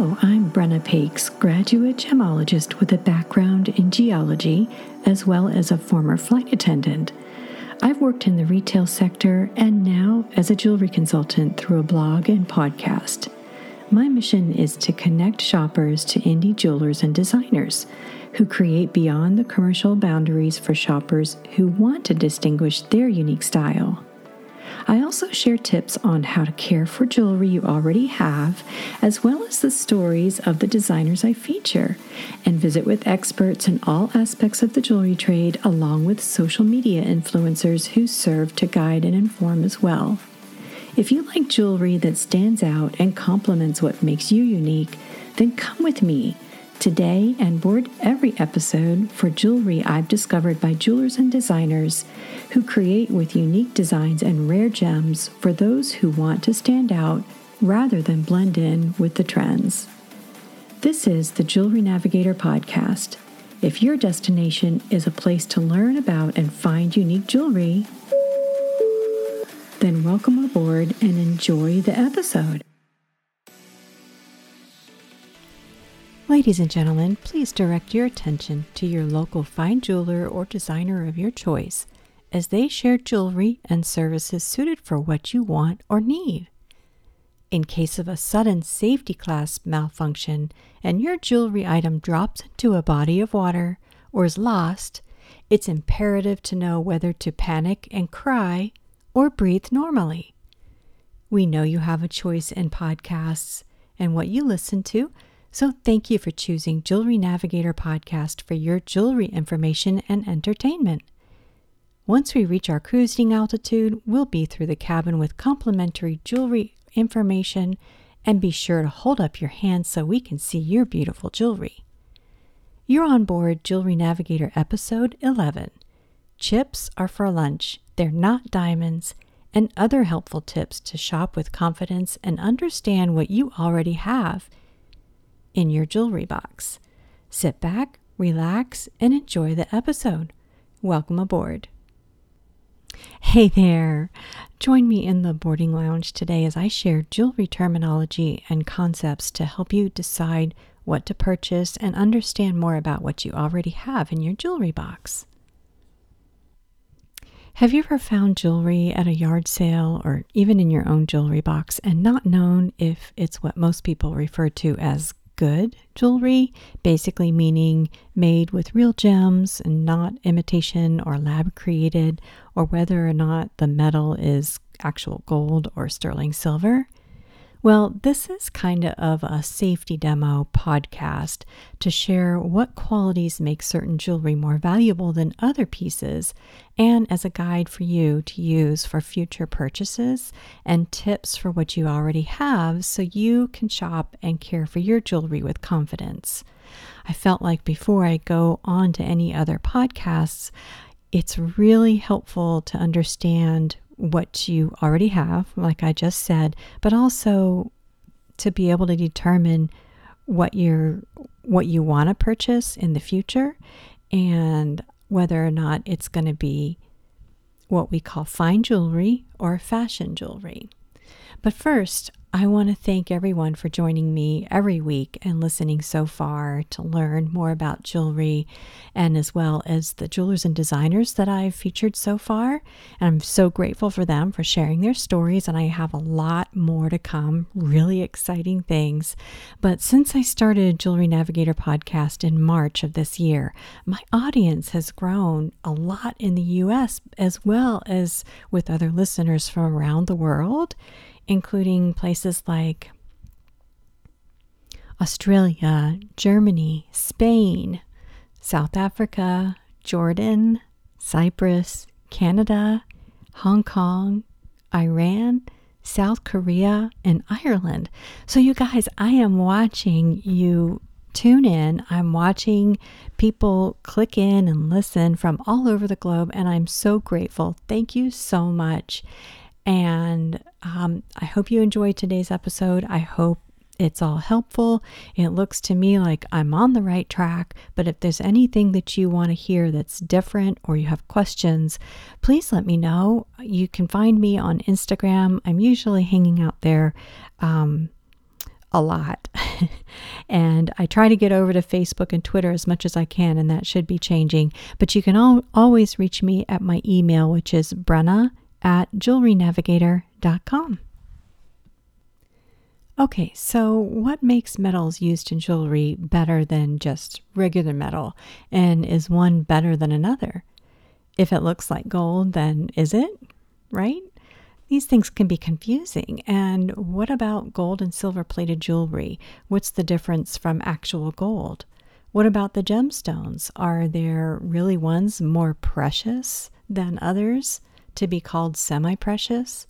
Hello, I'm Brenna Pakes, graduate gemologist with a background in geology as well as a former flight attendant. I've worked in the retail sector and now as a jewelry consultant through a blog and podcast. My mission is to connect shoppers to indie jewelers and designers who create beyond the commercial boundaries for shoppers who want to distinguish their unique style. I also share tips on how to care for jewelry you already have, as well as the stories of the designers I feature, and visit with experts in all aspects of the jewelry trade, along with social media influencers who serve to guide and inform as well. If you like jewelry that stands out and complements what makes you unique, then come with me today and board every episode for jewelry I've discovered by jewelers and designers who create with unique designs and rare gems for those who want to stand out rather than blend in with the trends. This is the Jewelry Navigator podcast. If your destination is a place to learn about and find unique jewelry, then welcome aboard and enjoy the episode. Ladies and gentlemen, please direct your attention to your local fine jeweler or designer of your choice as they share jewelry and services suited for what you want or need. In case of a sudden safety clasp malfunction and your jewelry item drops into a body of water or is lost, it's imperative to know whether to panic and cry or breathe normally. We know you have a choice in podcasts and what you listen to so thank you for choosing Jewelry Navigator Podcast for your jewelry information and entertainment. Once we reach our cruising altitude, we'll be through the cabin with complimentary jewelry information and be sure to hold up your hand so we can see your beautiful jewelry. You're on board Jewelry Navigator episode 11. Chips are for lunch, they're not diamonds, and other helpful tips to shop with confidence and understand what you already have in your jewelry box. Sit back, relax, and enjoy the episode. Welcome aboard. Hey there! Join me in the boarding lounge today as I share jewelry terminology and concepts to help you decide what to purchase and understand more about what you already have in your jewelry box. Have you ever found jewelry at a yard sale or even in your own jewelry box and not known if it's what most people refer to as good jewelry, basically meaning made with real gems and not imitation or lab created, or whether or not the metal is actual gold or sterling silver. Well, this is kind of a safety demo podcast to share what qualities make certain jewelry more valuable than other pieces, and as a guide for you to use for future purchases and tips for what you already have so you can shop and care for your jewelry with confidence. I felt like before I go on to any other podcasts, it's really helpful to understand what you already have, like I just said, but also to be able to determine what you're what you want to purchase in the future and whether or not it's going to be what we call fine jewelry or fashion jewelry. But first, I want to thank everyone for joining me every week and listening so far to learn more about jewelry and as well as the jewelers and designers that I've featured so far. And I'm so grateful for them for sharing their stories, and I have a lot more to come, really exciting things. But since I started Jewelry Navigator podcast in March of this year, my audience has grown a lot in the US as well as with other listeners from around the world including places like Australia, Germany, Spain, South Africa, Jordan, Cyprus, Canada, Hong Kong, Iran, South Korea, and Ireland. So, you guys, I am watching you tune in. I'm watching people click in and listen from all over the globe, and I'm so grateful. Thank you so much. And um, I hope you enjoyed today's episode. I hope it's all helpful. It looks to me like I'm on the right track, but if there's anything that you want to hear that's different or you have questions, please let me know. You can find me on Instagram. I'm usually hanging out there um, a lot. and I try to get over to Facebook and Twitter as much as I can, and that should be changing. But you can al- always reach me at my email, which is brenna at jewelrynavigator.com. Okay, so what makes metals used in jewelry better than just regular metal? And is one better than another? If it looks like gold, then is it? Right? These things can be confusing. And what about gold and silver plated jewelry? What's the difference from actual gold? What about the gemstones? Are there really ones more precious than others to be called semi precious?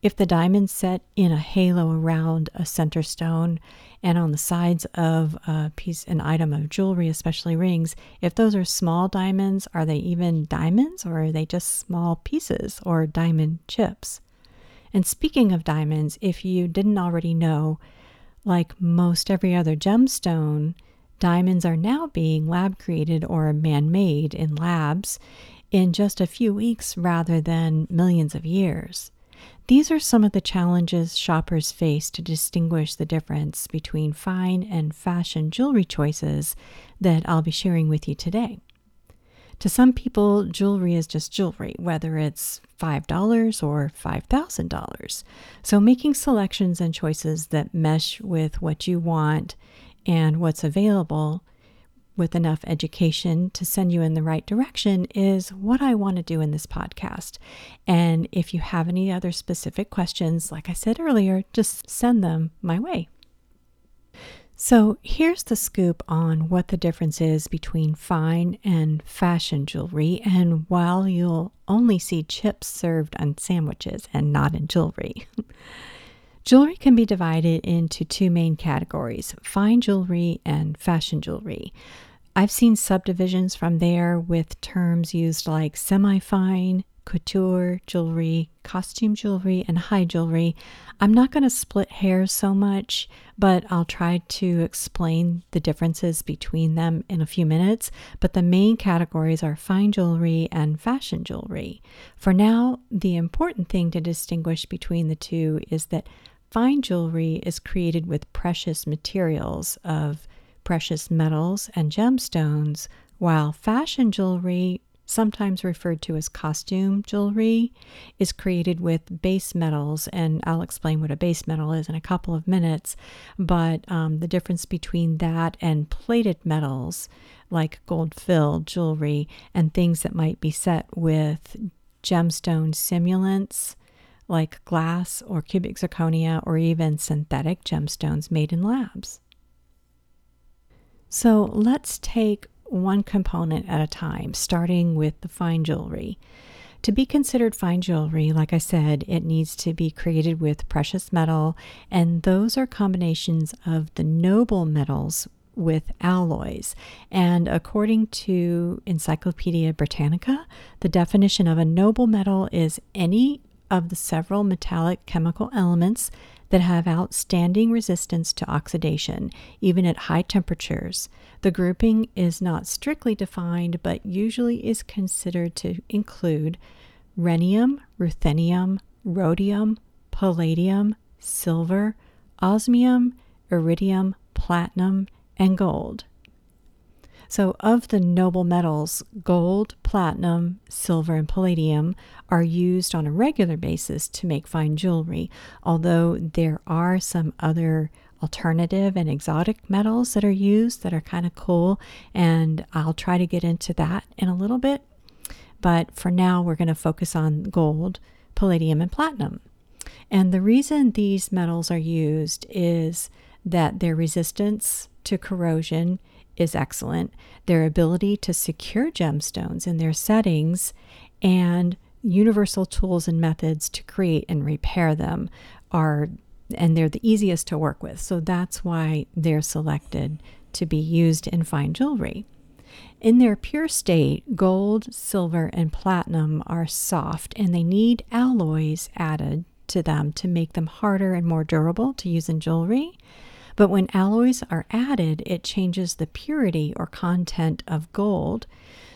If the diamonds set in a halo around a center stone and on the sides of a piece, an item of jewelry, especially rings, if those are small diamonds, are they even diamonds or are they just small pieces or diamond chips? And speaking of diamonds, if you didn't already know, like most every other gemstone, diamonds are now being lab created or man made in labs in just a few weeks rather than millions of years. These are some of the challenges shoppers face to distinguish the difference between fine and fashion jewelry choices that I'll be sharing with you today. To some people, jewelry is just jewelry, whether it's $5 or $5,000. So, making selections and choices that mesh with what you want and what's available with enough education to send you in the right direction is what I want to do in this podcast. And if you have any other specific questions, like I said earlier, just send them my way. So, here's the scoop on what the difference is between fine and fashion jewelry. And while you'll only see chips served on sandwiches and not in jewelry, jewelry can be divided into two main categories fine jewelry and fashion jewelry. I've seen subdivisions from there with terms used like semi fine, couture jewelry, costume jewelry, and high jewelry. I'm not going to split hairs so much, but I'll try to explain the differences between them in a few minutes. But the main categories are fine jewelry and fashion jewelry. For now, the important thing to distinguish between the two is that fine jewelry is created with precious materials of precious metals and gemstones, while fashion jewelry, sometimes referred to as costume jewelry, is created with base metals. And I'll explain what a base metal is in a couple of minutes. But um, the difference between that and plated metals, like gold filled jewelry, and things that might be set with gemstone simulants like glass or cubic zirconia or even synthetic gemstones made in labs. So let's take one component at a time, starting with the fine jewelry. To be considered fine jewelry, like I said, it needs to be created with precious metal, and those are combinations of the noble metals with alloys. And according to Encyclopedia Britannica, the definition of a noble metal is any of the several metallic chemical elements that have outstanding resistance to oxidation, even at high temperatures. The grouping is not strictly defined, but usually is considered to include rhenium, ruthenium, rhodium, palladium, silver, osmium, iridium, platinum, and gold. So, of the noble metals, gold, platinum, silver, and palladium are used on a regular basis to make fine jewelry, although there are some other alternative and exotic metals that are used that are kind of cool, and I'll try to get into that in a little bit. But for now, we're going to focus on gold, palladium, and platinum. And the reason these metals are used is that their resistance to corrosion is excellent. Their ability to secure gemstones in their settings and universal tools and methods to create and repair them are and they're the easiest to work with. So that's why they're selected to be used in fine jewelry. In their pure state, gold, silver, and platinum are soft and they need alloys added to them to make them harder and more durable to use in jewelry. But when alloys are added, it changes the purity or content of gold.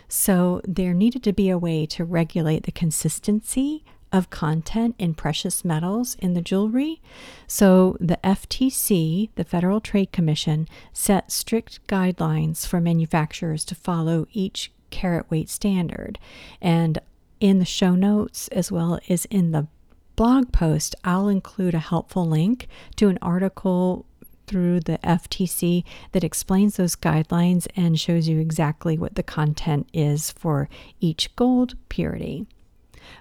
So there needed to be a way to regulate the consistency of content in precious metals in the jewelry. So, the FTC, the Federal Trade Commission, set strict guidelines for manufacturers to follow each carat weight standard. And in the show notes, as well as in the blog post, I'll include a helpful link to an article through the FTC that explains those guidelines and shows you exactly what the content is for each gold purity.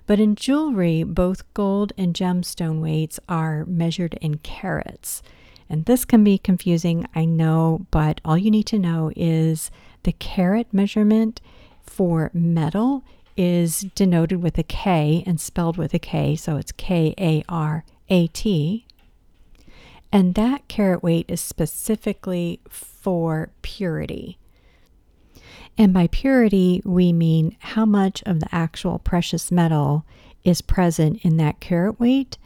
But in jewelry, both gold and gemstone weights are measured in carats. And this can be confusing, I know, but all you need to know is the carat measurement for metal is denoted with a K and spelled with a K, so it's K A R A T. And that carat weight is specifically for purity. And by purity, we mean how much of the actual precious metal is present in that carat weight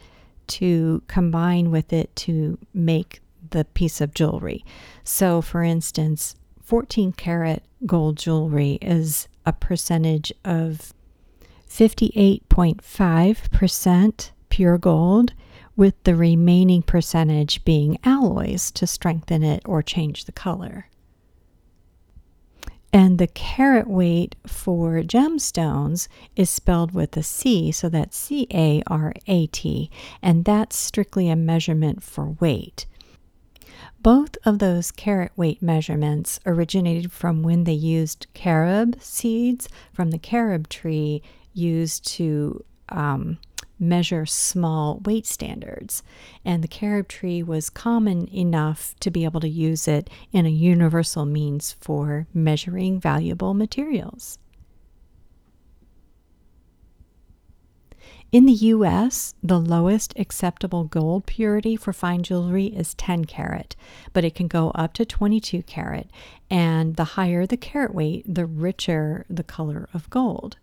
to combine with it to make the piece of jewelry. So, for instance, 14 karat gold jewelry is a percentage of 58.5% pure gold, with the remaining percentage being alloys to strengthen it or change the color. And the carat weight for gemstones is spelled with a C, so that's C A R A T, and that's strictly a measurement for weight. Both of those carat weight measurements originated from when they used carob seeds from the carob tree used to um, measure small weight standards. And the carob tree was common enough to be able to use it in a universal means for measuring valuable materials. In the US, the lowest acceptable gold purity for fine jewelry is 10 carat, but it can go up to 22 carat. And the higher the carat weight, the richer the color of gold.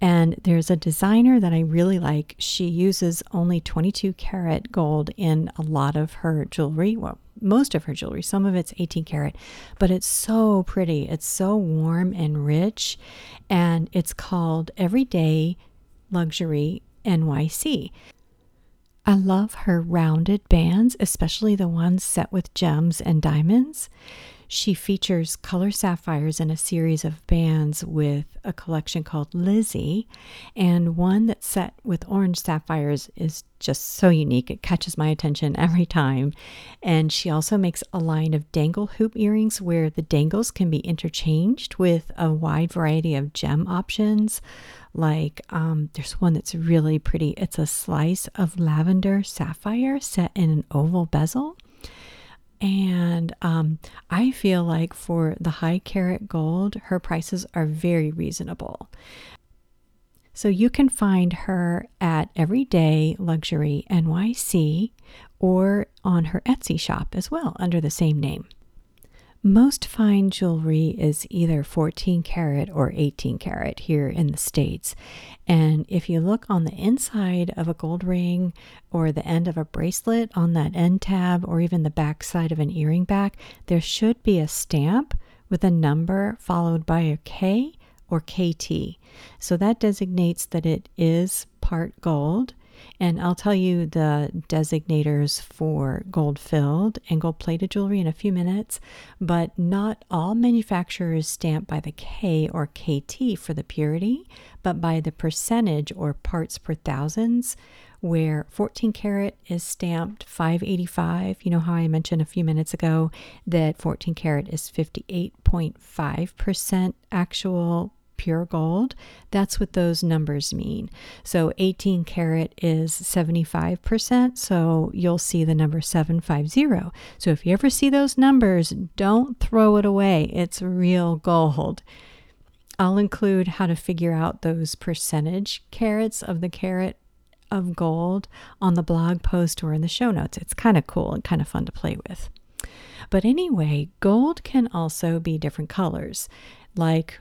And there's a designer that I really like. She uses only 22 karat gold in a lot of her jewelry. Well, most of her jewelry. Some of it's 18 karat, but it's so pretty. It's so warm and rich. And it's called Everyday Luxury NYC. I love her rounded bands, especially the ones set with gems and diamonds. She features color sapphires in a series of bands with a collection called Lizzie, and one that's set with orange sapphires is just so unique. It catches my attention every time. And she also makes a line of dangle hoop earrings where the dangles can be interchanged with a wide variety of gem options. Like um, there's one that's really pretty. It's a slice of lavender sapphire set in an oval bezel. And um, I feel like for the high carat gold, her prices are very reasonable. So you can find her at Everyday Luxury NYC or on her Etsy shop as well under the same name. Most fine jewelry is either 14 karat or 18 karat here in the States. And if you look on the inside of a gold ring or the end of a bracelet on that end tab or even the back side of an earring back, there should be a stamp with a number followed by a K or KT. So that designates that it is part gold and I'll tell you the designators for gold filled and gold plated jewelry in a few minutes, but not all manufacturers stamp by the K or KT for the purity, but by the percentage or parts per thousands, where 14 karat is stamped 585. You know how I mentioned a few minutes ago that 14 karat is 58.5% actual pure gold, that's what those numbers mean. So 18 karat is 75%, so you'll see the number 750. So if you ever see those numbers, don't throw it away. It's real gold. I'll include how to figure out those percentage carats of the carat of gold on the blog post or in the show notes. It's kind of cool and kind of fun to play with. But anyway, gold can also be different colors. Like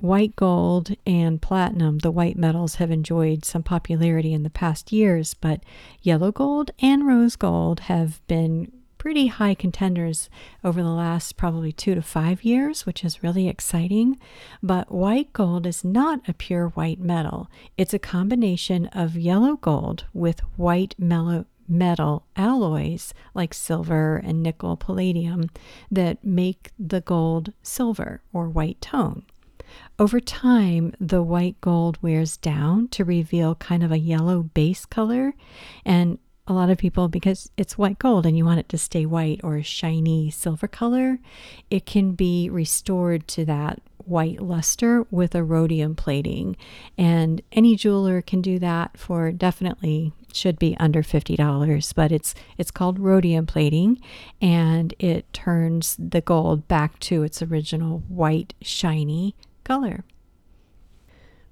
white gold and platinum, the white metals, have enjoyed some popularity in the past years, but yellow gold and rose gold have been pretty high contenders over the last probably two to five years, which is really exciting. But white gold is not a pure white metal, it's a combination of yellow gold with white mellow metal alloys like silver and nickel palladium that make the gold silver or white tone. Over time, the white gold wears down to reveal kind of a yellow base color. And a lot of people, because it's white gold and you want it to stay white or a shiny silver color, it can be restored to that white luster with a rhodium plating. And any jeweler can do that for definitely should be under $50, but it's it's called rhodium plating and it turns the gold back to its original white shiny color.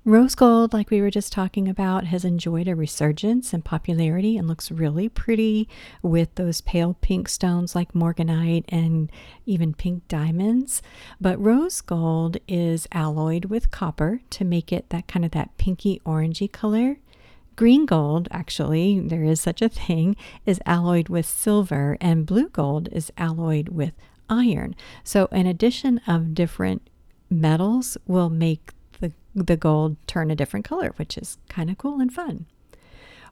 Rose gold, like we were just talking about, has enjoyed a resurgence in popularity and looks really pretty with those pale pink stones like morganite and even pink diamonds. But rose gold is alloyed with copper to make it that kind of that pinky orangey color. Green gold, actually, there is such a thing, is alloyed with silver, and blue gold is alloyed with iron. So, an addition of different metals will make the, the gold turn a different color, which is kind of cool and fun.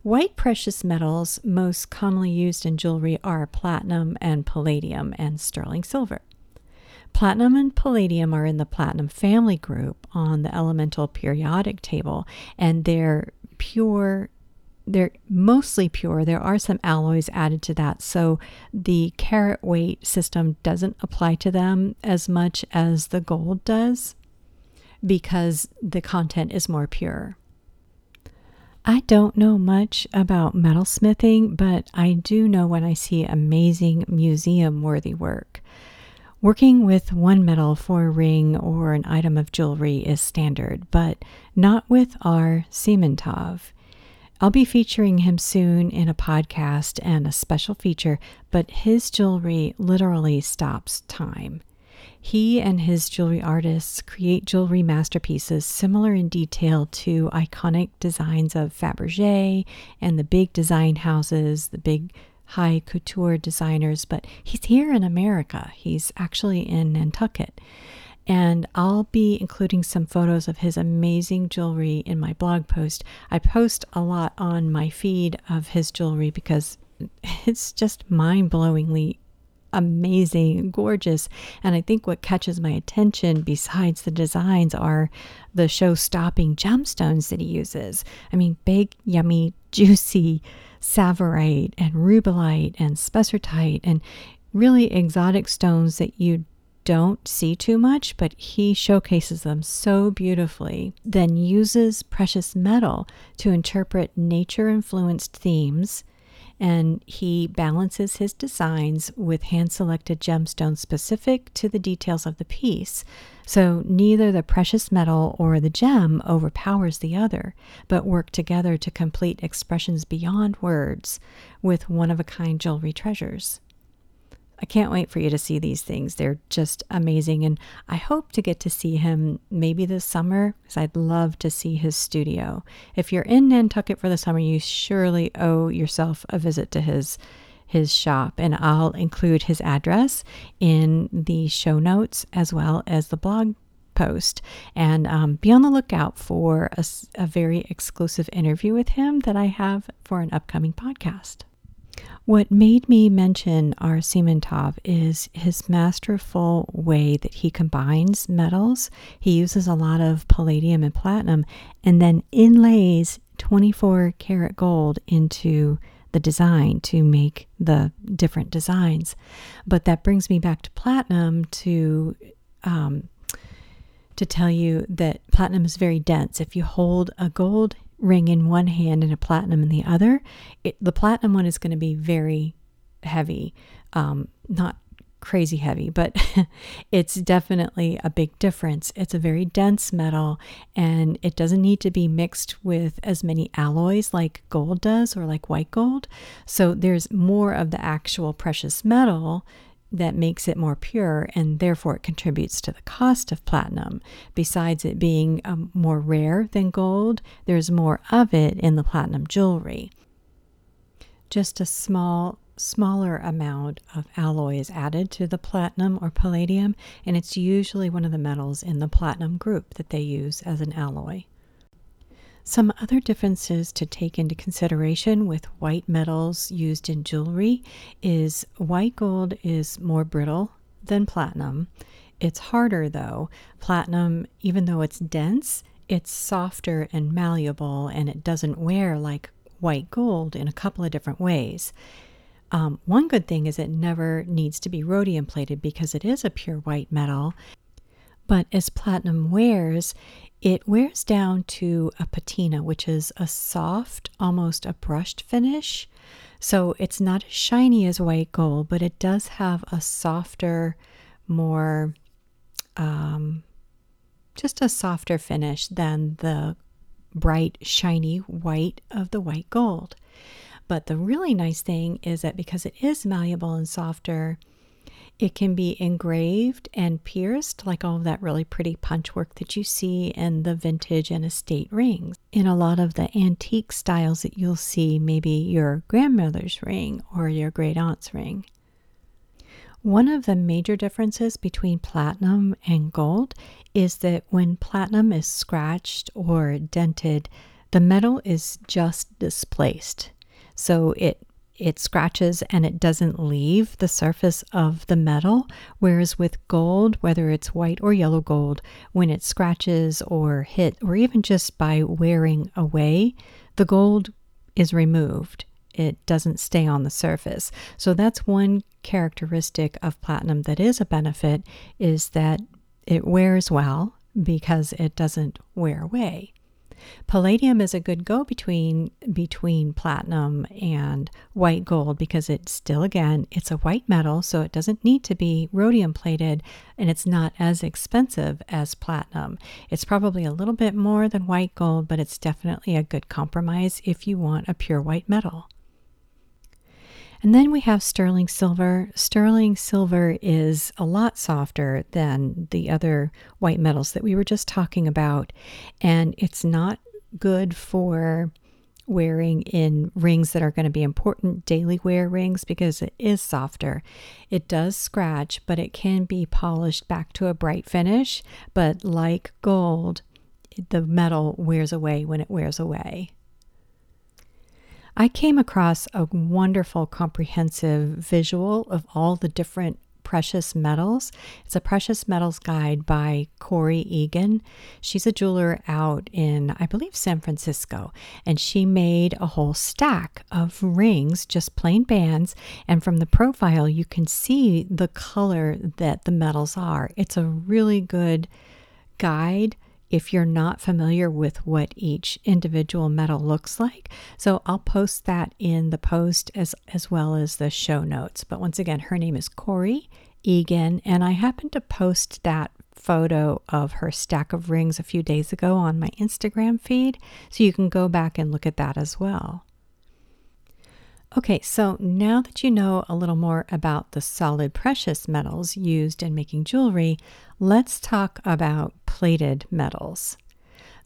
White precious metals most commonly used in jewelry are platinum and palladium and sterling silver. Platinum and palladium are in the platinum family group on the elemental periodic table, and they're pure they're mostly pure. There are some alloys added to that. So the carat weight system doesn't apply to them as much as the gold does because the content is more pure. I don't know much about metalsmithing, but I do know when I see amazing museum worthy work. Working with one metal for a ring or an item of jewelry is standard, but not with our Simantov. I'll be featuring him soon in a podcast and a special feature, but his jewelry literally stops time. He and his jewelry artists create jewelry masterpieces similar in detail to iconic designs of Fabergé and the big design houses, the big high couture designers, but he's here in America. He's actually in Nantucket. And I'll be including some photos of his amazing jewelry in my blog post. I post a lot on my feed of his jewelry because it's just mind blowingly amazing, gorgeous. And I think what catches my attention, besides the designs, are the show stopping gemstones that he uses. I mean, big, yummy, juicy tsavorite and rubellite and spessartite and really exotic stones that you don't see too much, but he showcases them so beautifully, then uses precious metal to interpret nature influenced themes. And he balances his designs with hand selected gemstones specific to the details of the piece. So neither the precious metal or the gem overpowers the other, but work together to complete expressions beyond words with one of a kind jewelry treasures. I can't wait for you to see these things. They're just amazing. And I hope to get to see him maybe this summer because I'd love to see his studio. If you're in Nantucket for the summer, you surely owe yourself a visit to his his shop and I'll include his address in the show notes as well as the blog post and um, be on the lookout for a, a very exclusive interview with him that I have for an upcoming podcast. What made me mention our Simantov is his masterful way that he combines metals. He uses a lot of palladium and platinum and then inlays 24 karat gold into the design to make the different designs. But that brings me back to platinum to um, to tell you that platinum is very dense. If you hold a gold ring in one hand and a platinum in the other, it, the platinum one is going to be very heavy, um, not crazy heavy, but it's definitely a big difference. It's a very dense metal and it doesn't need to be mixed with as many alloys like gold does or like white gold. So there's more of the actual precious metal that makes it more pure and therefore it contributes to the cost of platinum. Besides it being um, more rare than gold, there's more of it in the platinum jewelry. Just a small smaller amount of alloy is added to the platinum or palladium, and it's usually one of the metals in the platinum group that they use as an alloy. Some other differences to take into consideration with white metals used in jewelry is white gold is more brittle than platinum. It's harder though. Platinum, even though it's dense, it's softer and malleable and it doesn't wear like white gold in a couple of different ways. Um, one good thing is it never needs to be rhodium plated because it is a pure white metal. But as platinum wears, it wears down to a patina, which is a soft, almost a brushed finish. So it's not as shiny as white gold, but it does have a softer, more, um, just a softer finish than the bright, shiny white of the white gold. But the really nice thing is that because it is malleable and softer, it can be engraved and pierced, like all of that really pretty punch work that you see in the vintage and estate rings. In a lot of the antique styles that you'll see, maybe your grandmother's ring or your great aunt's ring. One of the major differences between platinum and gold is that when platinum is scratched or dented, the metal is just displaced. So it it scratches and it doesn't leave the surface of the metal. Whereas with gold, whether it's white or yellow gold, when it scratches or hit, or even just by wearing away, the gold is removed. It doesn't stay on the surface. So that's one characteristic of platinum that is a benefit is that it wears well because it doesn't wear away. Palladium is a good go between between platinum and white gold because it's still again it's a white metal so it doesn't need to be rhodium plated and it's not as expensive as platinum. It's probably a little bit more than white gold but it's definitely a good compromise if you want a pure white metal. And then we have sterling silver. Sterling silver is a lot softer than the other white metals that we were just talking about, and it's not good for wearing in rings that are going to be important daily wear rings because it is softer. It does scratch, but it can be polished back to a bright finish. But like gold, the metal wears away when it wears away. I came across a wonderful, comprehensive visual of all the different precious metals. It's a precious metals guide by Corey Egan. She's a jeweler out in, I believe, San Francisco, and she made a whole stack of rings, just plain bands. And from the profile, you can see the color that the metals are. It's a really good guide if you're not familiar with what each individual metal looks like. So I'll post that in the post as, as well as the show notes. But once again, her name is Corey Egan, and I happened to post that photo of her stack of rings a few days ago on my Instagram feed, so you can go back and look at that as well. Okay, so now that you know a little more about the solid precious metals used in making jewelry, let's talk about plated metals.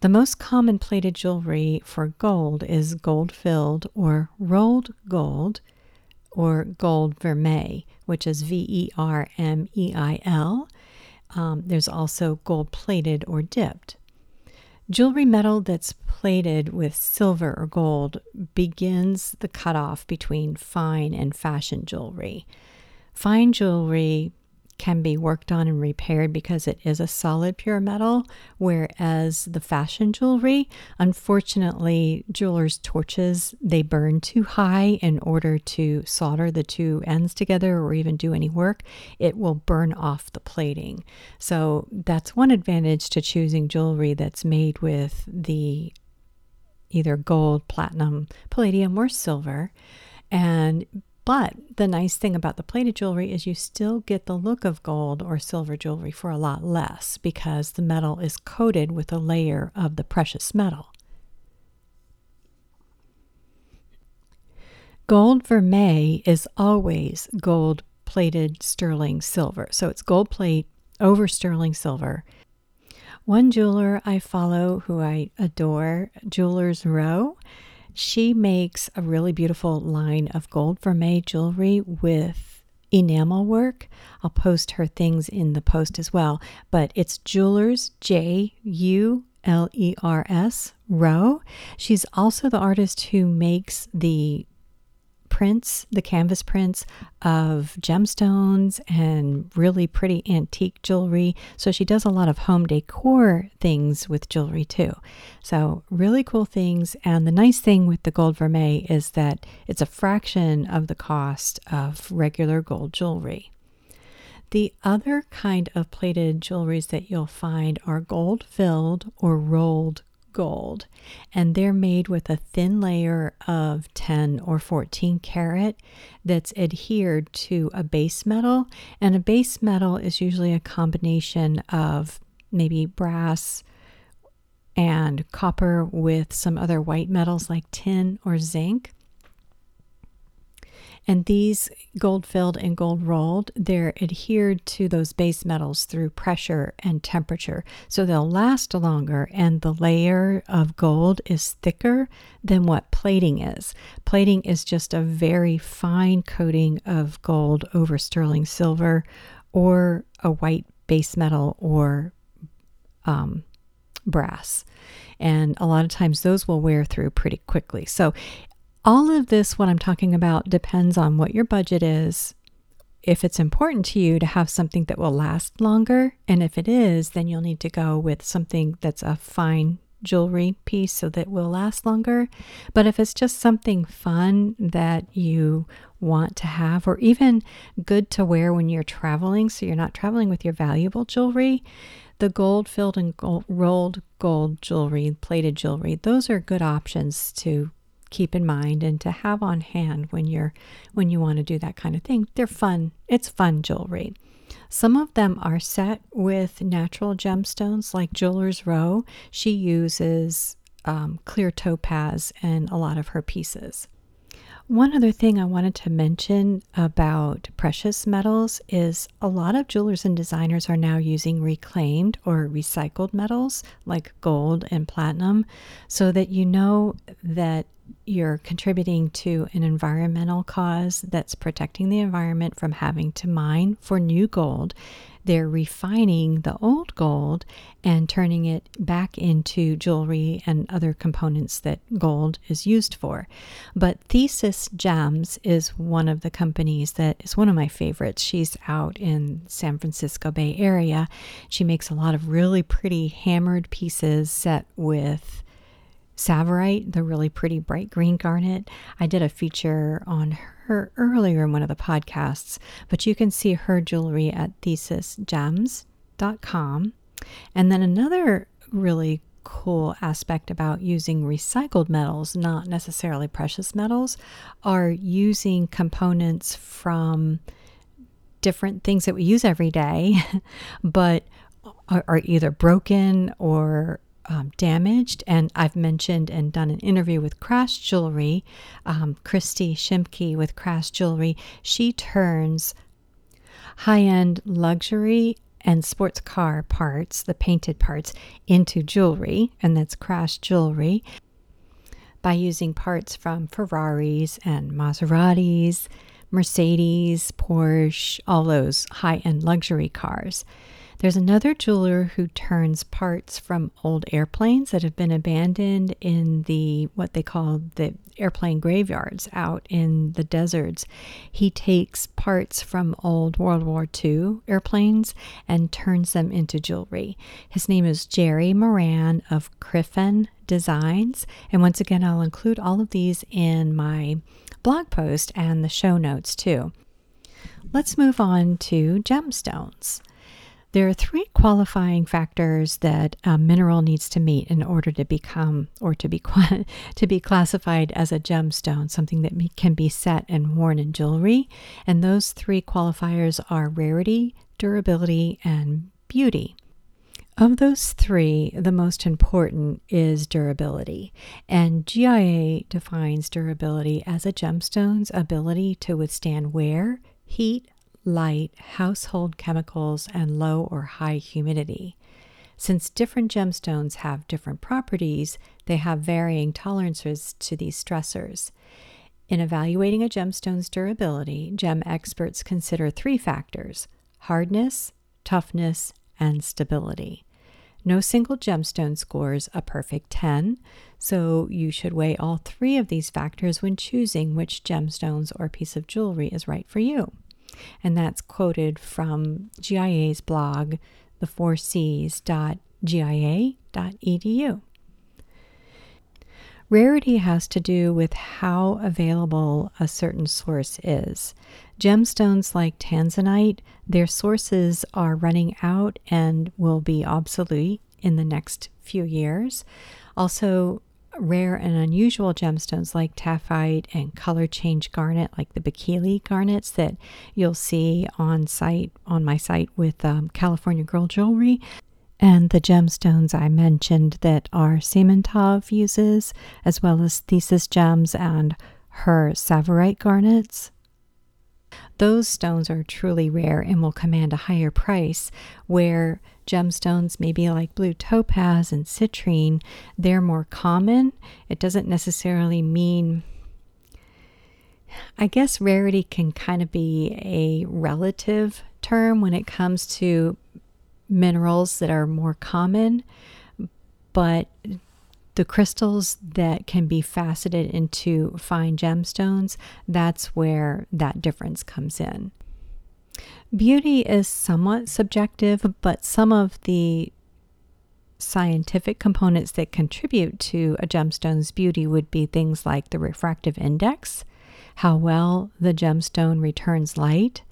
The most common plated jewelry for gold is gold filled or rolled gold or gold vermeil, which is V E R M E I L. Um, there's also gold plated or dipped. Jewelry metal that's plated with silver or gold begins the cutoff between fine and fashion jewelry. Fine jewelry can be worked on and repaired because it is a solid pure metal, whereas the fashion jewelry, unfortunately, jewelers' torches they burn too high in order to solder the two ends together or even do any work. It will burn off the plating. So that's one advantage to choosing jewelry that's made with the either gold, platinum, palladium, or silver. And but the nice thing about the plated jewelry is you still get the look of gold or silver jewelry for a lot less because the metal is coated with a layer of the precious metal. Gold vermeil is always gold plated sterling silver. So it's gold plate over sterling silver. One jeweler I follow who I adore, Jewelers Row, She makes a really beautiful line of gold vermeil jewelry with enamel work. I'll post her things in the post as well, but it's Jewelers J U L E R S Row. She's also the artist who makes the prints, the canvas prints of gemstones and really pretty antique jewelry. So she does a lot of home decor things with jewelry too. So, really cool things. And the nice thing with the gold vermeil is that it's a fraction of the cost of regular gold jewelry. The other kind of plated jewelries that you'll find are gold filled or rolled gold, and they're made with a thin layer of 10 or 14 karat that's adhered to a base metal. And a base metal is usually a combination of maybe brass and copper with some other white metals like tin or zinc. And these gold filled and gold rolled, they're adhered to those base metals through pressure and temperature. So they'll last longer, and the layer of gold is thicker than what plating is. Plating is just a very fine coating of gold over sterling silver or a white base metal or um, brass. And a lot of times those will wear through pretty quickly. So all of this, what I'm talking about, depends on what your budget is. If it's important to you to have something that will last longer, and if it is, then you'll need to go with something that's a fine jewelry piece so that will last longer. But if it's just something fun that you want to have, or even good to wear when you're traveling, so you're not traveling with your valuable jewelry, the gold filled and gold, rolled gold jewelry, plated jewelry, those are good options to keep in mind and to have on hand when you're when you want to do that kind of thing. They're fun. It's fun jewelry. Some of them are set with natural gemstones, like Jeweler's Row. She uses um, clear topaz in a lot of her pieces. One other thing I wanted to mention about precious metals is a lot of jewelers and designers are now using reclaimed or recycled metals like gold and platinum so that you know that you're contributing to an environmental cause that's protecting the environment from having to mine for new gold. They're refining the old gold and turning it back into jewelry and other components that gold is used for. But Thesis Gems is one of the companies that is one of my favorites. She's out in San Francisco Bay Area. She makes a lot of really pretty hammered pieces set with Tsavorite, the really pretty bright green garnet. I did a feature on her earlier in one of the podcasts, but you can see her jewelry at thesisgems.com. And then another really cool aspect about using recycled metals, not necessarily precious metals, are using components from different things that we use every day, but are either broken or um, damaged. And I've mentioned and done an interview with Crash Jewelry, um, Christy Shimke with Crash Jewelry. She turns high end luxury and sports car parts, the painted parts, into jewelry, and that's Crash Jewelry, by using parts from Ferraris and Maseratis, Mercedes, Porsche, all those high end luxury cars. There's another jeweler who turns parts from old airplanes that have been abandoned in the what they call the airplane graveyards out in the deserts. He takes parts from old World War II airplanes and turns them into jewelry. His name is Jerry Moran of Criffen Designs. And once again, I'll include all of these in my blog post and the show notes too. Let's move on to gemstones. There are three qualifying factors that a mineral needs to meet in order to become or to be to be classified as a gemstone, something that can be set and worn in jewelry. And those three qualifiers are rarity, durability, and beauty. Of those three, the most important is durability. And GIA defines durability as a gemstone's ability to withstand wear, heat, light, household chemicals, and low or high humidity. Since different gemstones have different properties, they have varying tolerances to these stressors. In evaluating a gemstone's durability, gem experts consider three factors hardness, toughness, and stability. No single gemstone scores a perfect 10, so you should weigh all three of these factors when choosing which gemstones or piece of jewelry is right for you. And that's quoted from GIA's blog, the4cs.gia.edu. Rarity has to do with how available a certain source is. Gemstones like tanzanite, their sources are running out and will be obsolete in the next few years. Also, rare and unusual gemstones like taaffeite and color change garnet, like the Bekily garnets that you'll see on site on my site with um, California Girl Jewelry, and the gemstones I mentioned that are Simantov uses, as well as Thesis gems and her Tsavorite garnets. Those stones are truly rare and will command a higher price, where gemstones, maybe like blue topaz and citrine, they're more common. It doesn't necessarily mean I guess rarity can kind of be a relative term when it comes to minerals that are more common, but the crystals that can be faceted into fine gemstones, that's where that difference comes in. Beauty is somewhat subjective, but some of the scientific components that contribute to a gemstone's beauty would be things like the refractive index, how well the gemstone returns light,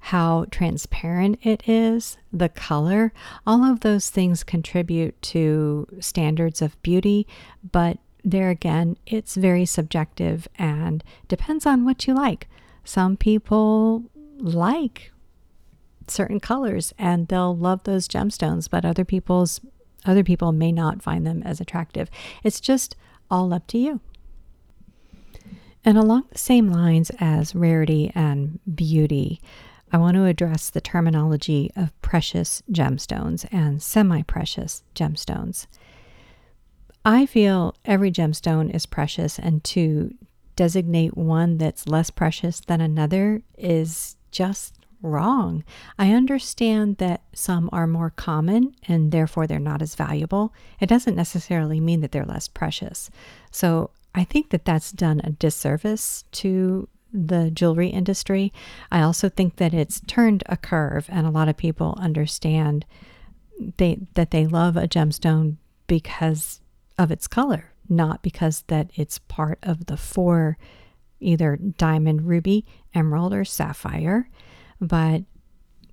how transparent it is, the color, all of those things contribute to standards of beauty, but there again, it's very subjective and depends on what you like. Some people like certain colors and they'll love those gemstones, but other people's other people may not find them as attractive. It's just all up to you. And along the same lines as rarity and beauty, I want to address the terminology of precious gemstones and semi precious gemstones. I feel every gemstone is precious, and to designate one that's less precious than another is just wrong. I understand that some are more common and therefore they're not as valuable. It doesn't necessarily mean that they're less precious. So I think that that's done a disservice to the jewelry industry. I also think that it's turned a curve, and a lot of people understand they that they love a gemstone because of its color, not because that it's part of the four either diamond, ruby, emerald, or sapphire. But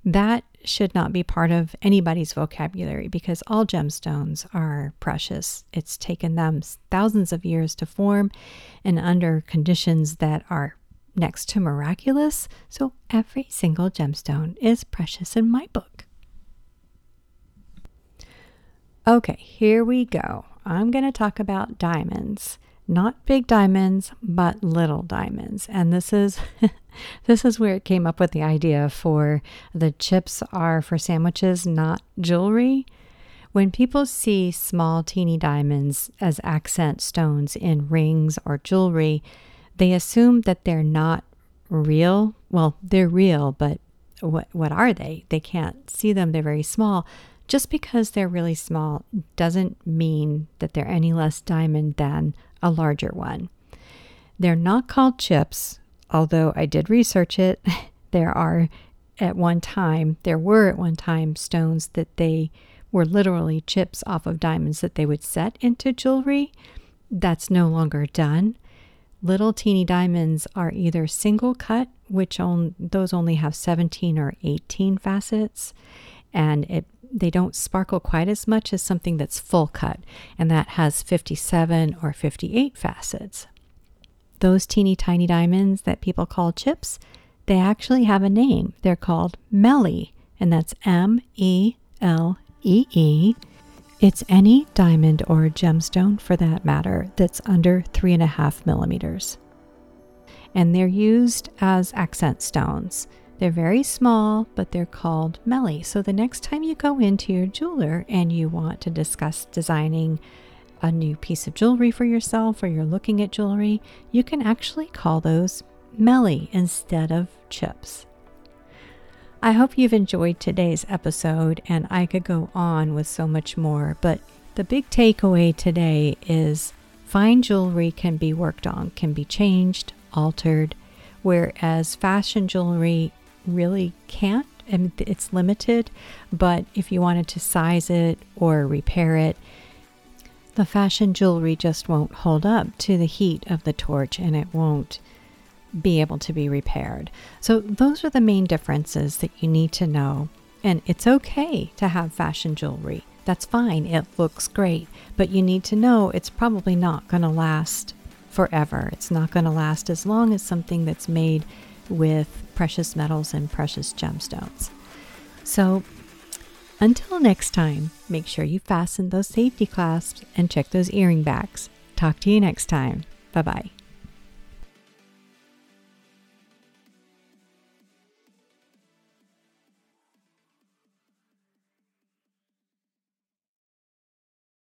that should not be part of anybody's vocabulary because all gemstones are precious. It's taken them thousands of years to form and under conditions that are next to miraculous, so every single gemstone is precious in my book. Okay, here we go. I'm going to talk about diamonds. Not big diamonds, but little diamonds. And this is this is where it came up with the idea for the chips are for sandwiches, not jewelry. When people see small teeny diamonds as accent stones in rings or jewelry, they assume that they're not real. Well, they're real, but what what are they? They can't see them. They're very small. Just because they're really small doesn't mean that they're any less diamond than a larger one. They're not called chips, although I did research it. There are at one time, there were at one time stones that they were literally chips off of diamonds that they would set into jewelry. That's no longer done. Little teeny diamonds are either single cut, which on, those only have 17 or 18 facets, and it they don't sparkle quite as much as something that's full cut, and that has 57 or 58 facets. Those teeny tiny diamonds that people call chips, they actually have a name. They're called melee, and that's M E L E E it's any diamond or gemstone, for that matter, that's under three and a half millimeters. And they're used as accent stones. They're very small, but they're called melee. So the next time you go into your jeweler and you want to discuss designing a new piece of jewelry for yourself or you're looking at jewelry, you can actually call those melee instead of chips. I hope you've enjoyed today's episode, and I could go on with so much more, but the big takeaway today is fine jewelry can be worked on, can be changed, altered, whereas fashion jewelry really can't. and it's limited, but if you wanted to size it or repair it, the fashion jewelry just won't hold up to the heat of the torch and it won't be able to be repaired. So, those are the main differences that you need to know. And it's okay to have fashion jewelry. That's fine. It looks great. But you need to know it's probably not going to last forever. It's not going to last as long as something that's made with precious metals and precious gemstones. So, until next time, make sure you fasten those safety clasps and check those earring backs. Talk to you next time. Bye bye.